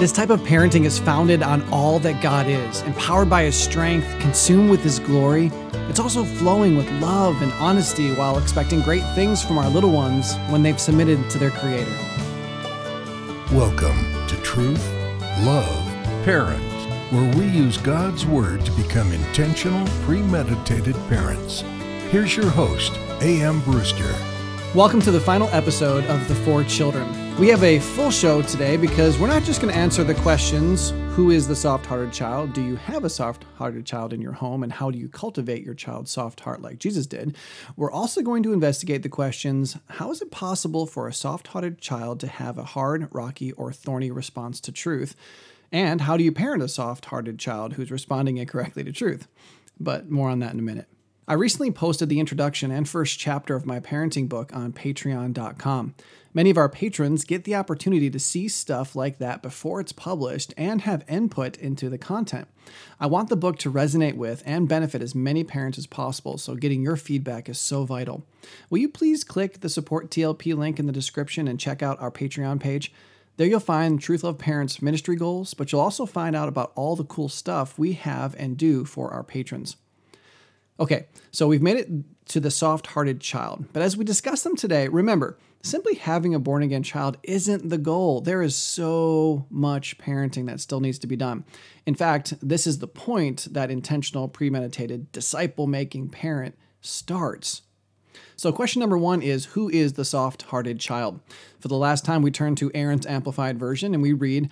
This type of parenting is founded on all that God is, empowered by His strength, consumed with His glory. It's also flowing with love and honesty while expecting great things from our little ones when they've submitted to their Creator. Welcome to Truth, Love, Parent, where we use God's Word to become intentional, premeditated parents. Here's your host, A.M. Brewster. Welcome to the final episode of The Four Children. We have a full show today because we're not just going to answer the questions Who is the soft hearted child? Do you have a soft hearted child in your home? And how do you cultivate your child's soft heart like Jesus did? We're also going to investigate the questions How is it possible for a soft hearted child to have a hard, rocky, or thorny response to truth? And how do you parent a soft hearted child who's responding incorrectly to truth? But more on that in a minute. I recently posted the introduction and first chapter of my parenting book on patreon.com. Many of our patrons get the opportunity to see stuff like that before it's published and have input into the content. I want the book to resonate with and benefit as many parents as possible, so getting your feedback is so vital. Will you please click the support TLP link in the description and check out our Patreon page? There you'll find Truth Love Parents ministry goals, but you'll also find out about all the cool stuff we have and do for our patrons. Okay, so we've made it to the soft hearted child. But as we discuss them today, remember, simply having a born again child isn't the goal. There is so much parenting that still needs to be done. In fact, this is the point that intentional, premeditated, disciple making parent starts. So, question number one is Who is the soft hearted child? For the last time, we turn to Aaron's Amplified Version and we read,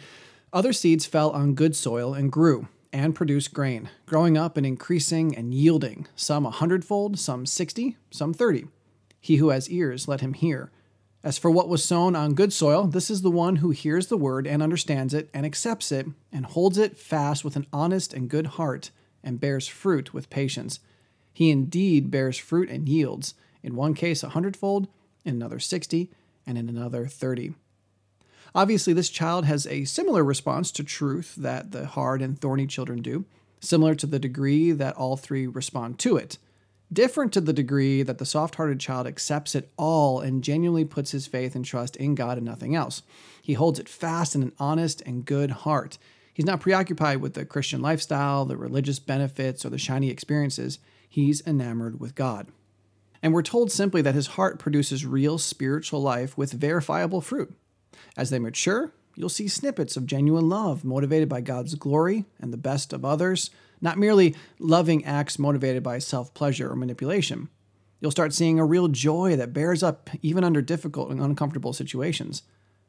Other seeds fell on good soil and grew and produce grain, growing up and increasing and yielding, some a hundredfold, some sixty, some thirty. He who has ears, let him hear. As for what was sown on good soil, this is the one who hears the word and understands it and accepts it and holds it fast with an honest and good heart and bears fruit with patience. He indeed bears fruit and yields, in one case a hundredfold, in another sixty, and in another thirty. Obviously, this child has a similar response to truth that the hard and thorny children do, similar to the degree that all three respond to it. Different to the degree that the soft hearted child accepts it all and genuinely puts his faith and trust in God and nothing else. He holds it fast in an honest and good heart. He's not preoccupied with the Christian lifestyle, the religious benefits, or the shiny experiences. He's enamored with God. And we're told simply that his heart produces real spiritual life with verifiable fruit. As they mature, you'll see snippets of genuine love motivated by God's glory and the best of others, not merely loving acts motivated by self pleasure or manipulation. You'll start seeing a real joy that bears up even under difficult and uncomfortable situations.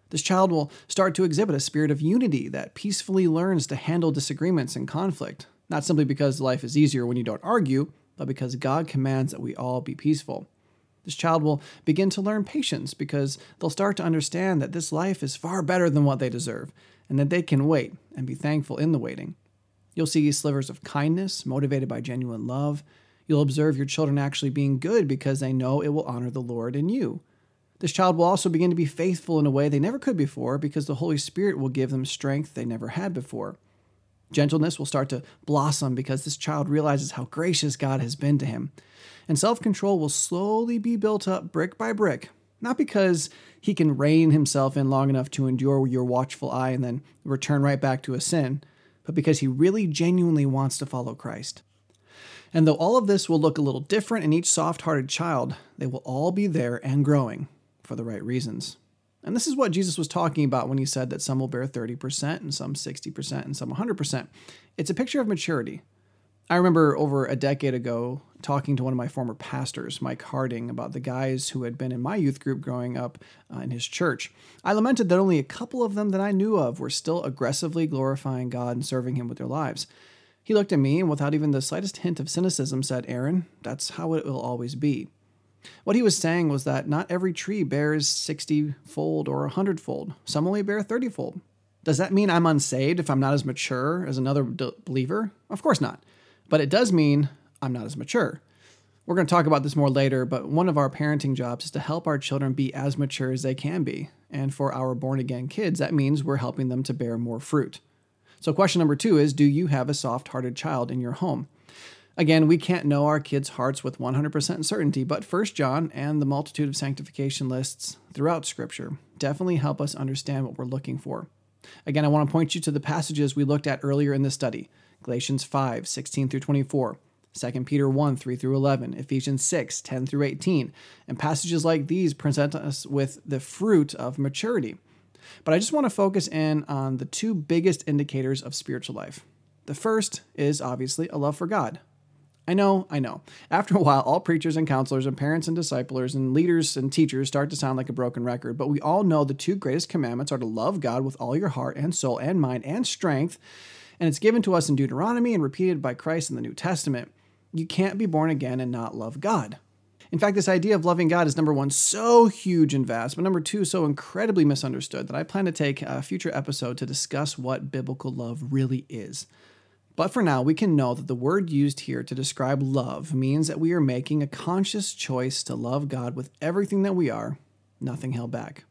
This child will start to exhibit a spirit of unity that peacefully learns to handle disagreements and conflict, not simply because life is easier when you don't argue, but because God commands that we all be peaceful. This child will begin to learn patience because they'll start to understand that this life is far better than what they deserve and that they can wait and be thankful in the waiting. You'll see slivers of kindness motivated by genuine love. You'll observe your children actually being good because they know it will honor the Lord in you. This child will also begin to be faithful in a way they never could before because the Holy Spirit will give them strength they never had before. Gentleness will start to blossom because this child realizes how gracious God has been to him and self control will slowly be built up brick by brick, not because he can rein himself in long enough to endure your watchful eye and then return right back to a sin, but because he really genuinely wants to follow Christ. And though all of this will look a little different in each soft hearted child, they will all be there and growing for the right reasons. And this is what Jesus was talking about when he said that some will bear 30% and some 60% and some 100%. It's a picture of maturity. I remember over a decade ago talking to one of my former pastors, Mike Harding, about the guys who had been in my youth group growing up uh, in his church. I lamented that only a couple of them that I knew of were still aggressively glorifying God and serving Him with their lives. He looked at me and, without even the slightest hint of cynicism, said, Aaron, that's how it will always be. What he was saying was that not every tree bears 60 fold or 100 fold, some only bear 30 fold. Does that mean I'm unsaved if I'm not as mature as another believer? Of course not. But it does mean I'm not as mature. We're going to talk about this more later, but one of our parenting jobs is to help our children be as mature as they can be. And for our born again kids, that means we're helping them to bear more fruit. So, question number two is Do you have a soft hearted child in your home? Again, we can't know our kids' hearts with 100% certainty, but 1 John and the multitude of sanctification lists throughout Scripture definitely help us understand what we're looking for. Again, I want to point you to the passages we looked at earlier in the study Galatians 5 16 through 24. 2 Peter 1, 3 through 11, Ephesians 6, 10 through 18, and passages like these present us with the fruit of maturity. But I just want to focus in on the two biggest indicators of spiritual life. The first is obviously a love for God. I know, I know. After a while, all preachers and counselors and parents and disciplers and leaders and teachers start to sound like a broken record, but we all know the two greatest commandments are to love God with all your heart and soul and mind and strength, and it's given to us in Deuteronomy and repeated by Christ in the New Testament. You can't be born again and not love God. In fact, this idea of loving God is number one, so huge and vast, but number two, so incredibly misunderstood that I plan to take a future episode to discuss what biblical love really is. But for now, we can know that the word used here to describe love means that we are making a conscious choice to love God with everything that we are, nothing held back.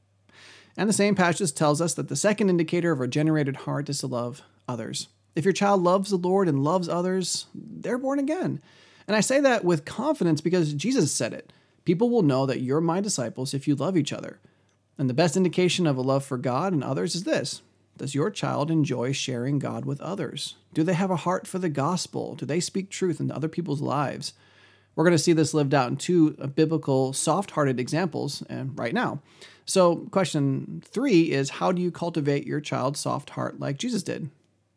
And the same passage tells us that the second indicator of a regenerated heart is to love others. If your child loves the Lord and loves others, they're born again. And I say that with confidence because Jesus said it. People will know that you're my disciples if you love each other. And the best indication of a love for God and others is this Does your child enjoy sharing God with others? Do they have a heart for the gospel? Do they speak truth into other people's lives? We're going to see this lived out in two uh, biblical, soft hearted examples and right now. So, question three is How do you cultivate your child's soft heart like Jesus did?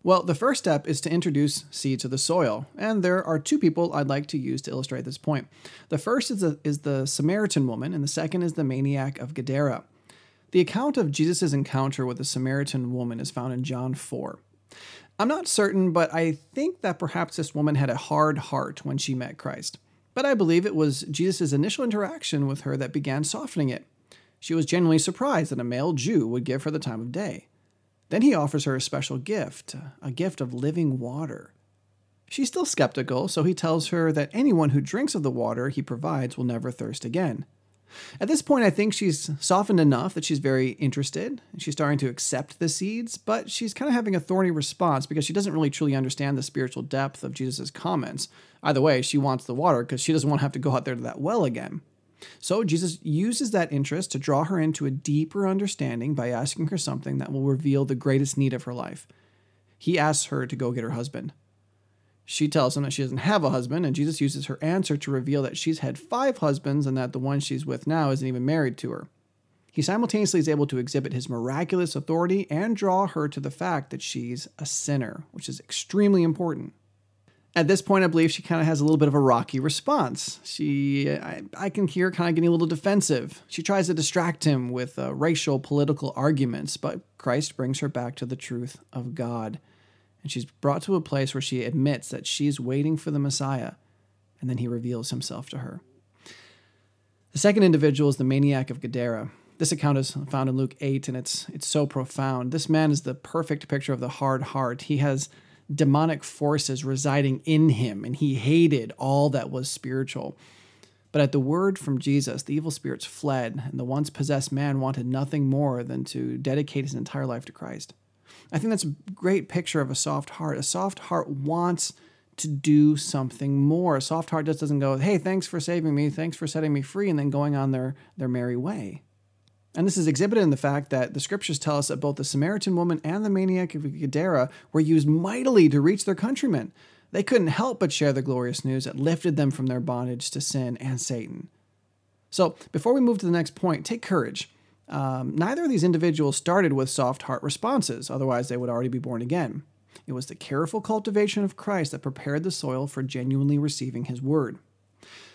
Well, the first step is to introduce seed to the soil, and there are two people I'd like to use to illustrate this point. The first is the, is the Samaritan woman, and the second is the maniac of Gadara. The account of Jesus' encounter with the Samaritan woman is found in John 4. I'm not certain, but I think that perhaps this woman had a hard heart when she met Christ. But I believe it was Jesus' initial interaction with her that began softening it. She was genuinely surprised that a male Jew would give her the time of day. Then he offers her a special gift, a gift of living water. She's still skeptical, so he tells her that anyone who drinks of the water he provides will never thirst again. At this point, I think she's softened enough that she's very interested. She's starting to accept the seeds, but she's kind of having a thorny response because she doesn't really truly understand the spiritual depth of Jesus' comments. Either way, she wants the water because she doesn't want to have to go out there to that well again. So Jesus uses that interest to draw her into a deeper understanding by asking her something that will reveal the greatest need of her life. He asks her to go get her husband. She tells him that she doesn't have a husband, and Jesus uses her answer to reveal that she's had five husbands and that the one she's with now isn't even married to her. He simultaneously is able to exhibit his miraculous authority and draw her to the fact that she's a sinner, which is extremely important. At this point, I believe she kind of has a little bit of a rocky response. She, I, I can hear kind of getting a little defensive. She tries to distract him with uh, racial, political arguments, but Christ brings her back to the truth of God. And she's brought to a place where she admits that she's waiting for the Messiah, and then he reveals himself to her. The second individual is the maniac of Gadara. This account is found in Luke 8, and it's, it's so profound. This man is the perfect picture of the hard heart. He has demonic forces residing in him, and he hated all that was spiritual. But at the word from Jesus, the evil spirits fled, and the once possessed man wanted nothing more than to dedicate his entire life to Christ. I think that's a great picture of a soft heart. A soft heart wants to do something more. A soft heart just doesn't go, hey, thanks for saving me, thanks for setting me free, and then going on their, their merry way. And this is exhibited in the fact that the scriptures tell us that both the Samaritan woman and the maniac of Gadara were used mightily to reach their countrymen. They couldn't help but share the glorious news that lifted them from their bondage to sin and Satan. So, before we move to the next point, take courage. Um, neither of these individuals started with soft heart responses, otherwise, they would already be born again. It was the careful cultivation of Christ that prepared the soil for genuinely receiving his word.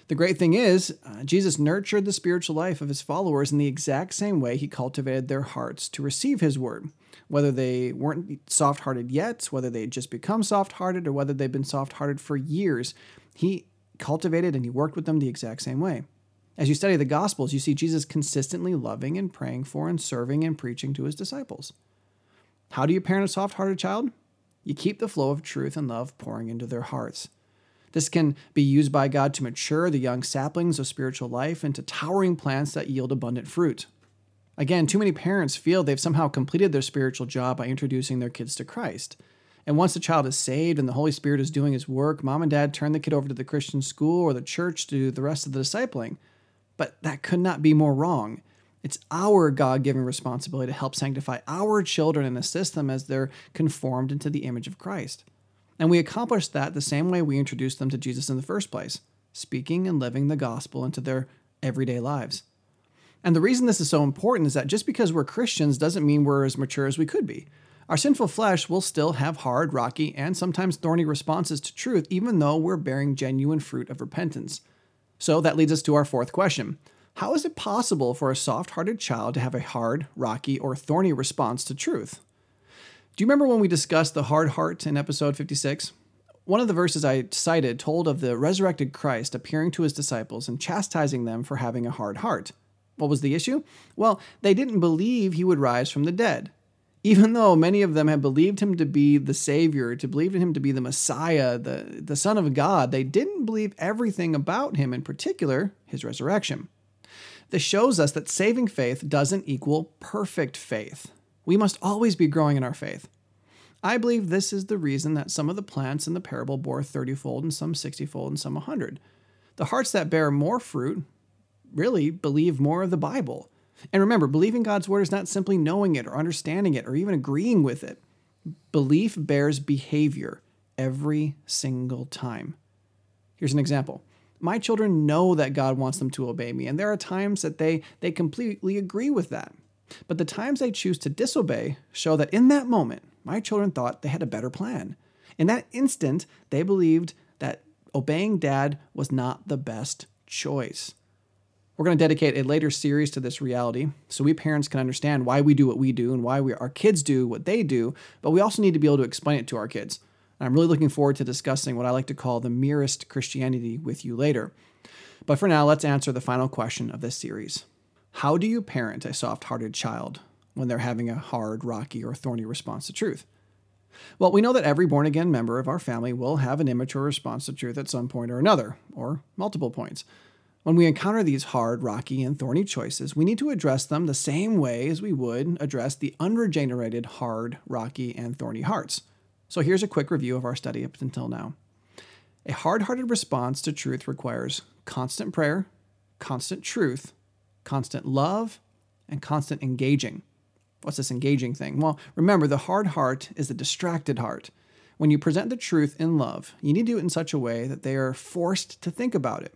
The great thing is, uh, Jesus nurtured the spiritual life of his followers in the exact same way he cultivated their hearts to receive his word. Whether they weren't soft hearted yet, whether they had just become soft hearted, or whether they've been soft hearted for years, he cultivated and he worked with them the exact same way. As you study the Gospels, you see Jesus consistently loving and praying for and serving and preaching to his disciples. How do you parent a soft hearted child? You keep the flow of truth and love pouring into their hearts. This can be used by God to mature the young saplings of spiritual life into towering plants that yield abundant fruit. Again, too many parents feel they've somehow completed their spiritual job by introducing their kids to Christ. And once the child is saved and the Holy Spirit is doing his work, mom and dad turn the kid over to the Christian school or the church to do the rest of the discipling. But that could not be more wrong. It's our God given responsibility to help sanctify our children and assist them as they're conformed into the image of Christ. And we accomplish that the same way we introduced them to Jesus in the first place, speaking and living the gospel into their everyday lives. And the reason this is so important is that just because we're Christians doesn't mean we're as mature as we could be. Our sinful flesh will still have hard, rocky, and sometimes thorny responses to truth, even though we're bearing genuine fruit of repentance. So that leads us to our fourth question How is it possible for a soft hearted child to have a hard, rocky, or thorny response to truth? Do you remember when we discussed the hard heart in episode 56? One of the verses I cited told of the resurrected Christ appearing to his disciples and chastising them for having a hard heart. What was the issue? Well, they didn't believe he would rise from the dead. Even though many of them had believed him to be the Savior, to believe in him to be the Messiah, the, the Son of God, they didn't believe everything about him, in particular, his resurrection. This shows us that saving faith doesn't equal perfect faith. We must always be growing in our faith. I believe this is the reason that some of the plants in the parable bore 30 fold and some 60 fold and some 100. The hearts that bear more fruit really believe more of the Bible. And remember, believing God's word is not simply knowing it or understanding it or even agreeing with it. Belief bears behavior every single time. Here's an example. My children know that God wants them to obey me, and there are times that they, they completely agree with that. But the times they choose to disobey show that in that moment, my children thought they had a better plan. In that instant, they believed that obeying dad was not the best choice. We're going to dedicate a later series to this reality so we parents can understand why we do what we do and why we, our kids do what they do, but we also need to be able to explain it to our kids. And I'm really looking forward to discussing what I like to call the merest Christianity with you later. But for now, let's answer the final question of this series How do you parent a soft hearted child when they're having a hard, rocky, or thorny response to truth? Well, we know that every born again member of our family will have an immature response to truth at some point or another, or multiple points. When we encounter these hard, rocky, and thorny choices, we need to address them the same way as we would address the unregenerated, hard, rocky, and thorny hearts. So here's a quick review of our study up until now. A hard hearted response to truth requires constant prayer, constant truth, constant love, and constant engaging. What's this engaging thing? Well, remember, the hard heart is the distracted heart. When you present the truth in love, you need to do it in such a way that they are forced to think about it.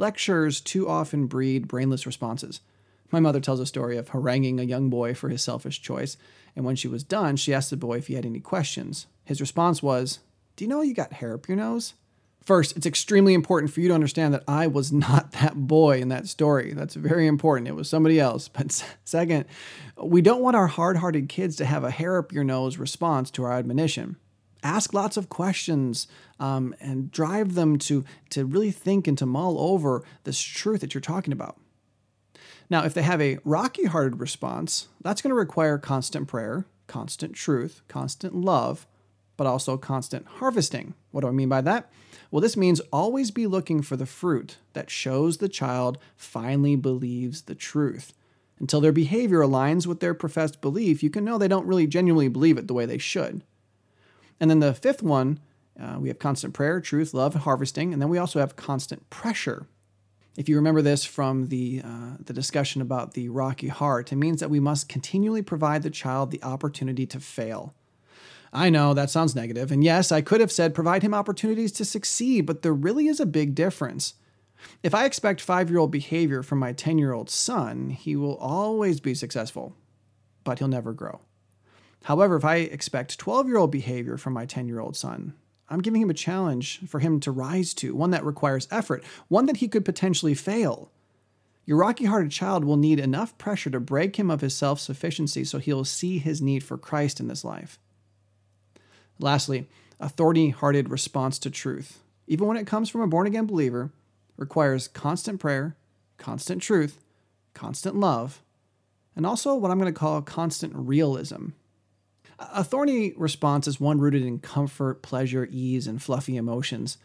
Lectures too often breed brainless responses. My mother tells a story of haranguing a young boy for his selfish choice, and when she was done, she asked the boy if he had any questions. His response was, Do you know you got hair up your nose? First, it's extremely important for you to understand that I was not that boy in that story. That's very important. It was somebody else. But second, we don't want our hard hearted kids to have a hair up your nose response to our admonition ask lots of questions um, and drive them to, to really think and to mull over this truth that you're talking about. Now, if they have a rocky hearted response, that's going to require constant prayer, constant truth, constant love, but also constant harvesting. What do I mean by that? Well, this means always be looking for the fruit that shows the child finally believes the truth. Until their behavior aligns with their professed belief, you can know they don't really genuinely believe it the way they should. And then the fifth one, uh, we have constant prayer, truth, love, harvesting, and then we also have constant pressure. If you remember this from the, uh, the discussion about the rocky heart, it means that we must continually provide the child the opportunity to fail. I know that sounds negative, and yes, I could have said provide him opportunities to succeed, but there really is a big difference. If I expect five year old behavior from my 10 year old son, he will always be successful, but he'll never grow. However, if I expect 12 year old behavior from my 10 year old son, I'm giving him a challenge for him to rise to, one that requires effort, one that he could potentially fail. Your rocky hearted child will need enough pressure to break him of his self sufficiency so he'll see his need for Christ in this life. Lastly, a thorny hearted response to truth, even when it comes from a born again believer, requires constant prayer, constant truth, constant love, and also what I'm going to call constant realism. A thorny response is one rooted in comfort, pleasure, ease, and fluffy emotions.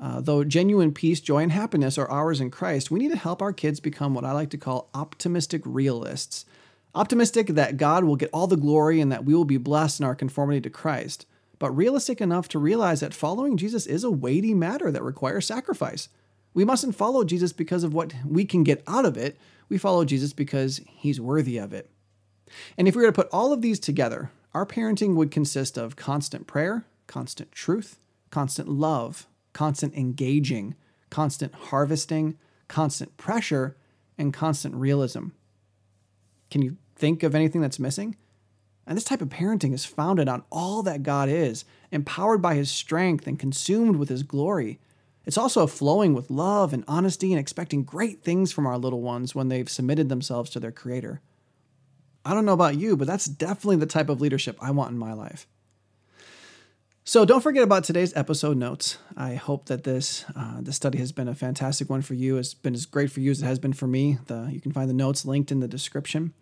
Uh, though genuine peace, joy, and happiness are ours in Christ, we need to help our kids become what I like to call optimistic realists. Optimistic that God will get all the glory and that we will be blessed in our conformity to Christ, but realistic enough to realize that following Jesus is a weighty matter that requires sacrifice. We mustn't follow Jesus because of what we can get out of it. We follow Jesus because he's worthy of it. And if we were to put all of these together, our parenting would consist of constant prayer, constant truth, constant love, constant engaging, constant harvesting, constant pressure, and constant realism. Can you think of anything that's missing? And this type of parenting is founded on all that God is, empowered by his strength and consumed with his glory. It's also flowing with love and honesty and expecting great things from our little ones when they've submitted themselves to their Creator. I don't know about you, but that's definitely the type of leadership I want in my life. So don't forget about today's episode notes. I hope that this uh, this study has been a fantastic one for you. It's been as great for you as it has been for me. The, you can find the notes linked in the description.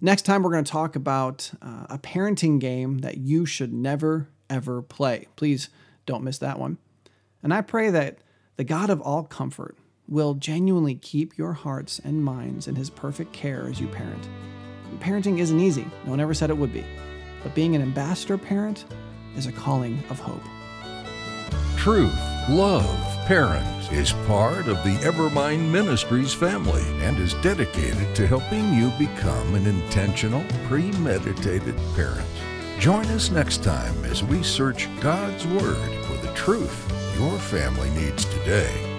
Next time, we're going to talk about uh, a parenting game that you should never, ever play. Please don't miss that one. And I pray that the God of all comfort will genuinely keep your hearts and minds in his perfect care as you parent. Parenting isn't easy, no one ever said it would be. But being an ambassador parent is a calling of hope. Truth, love, parent is part of the Evermind Ministries family and is dedicated to helping you become an intentional, premeditated parent. Join us next time as we search God's Word for the truth your family needs today.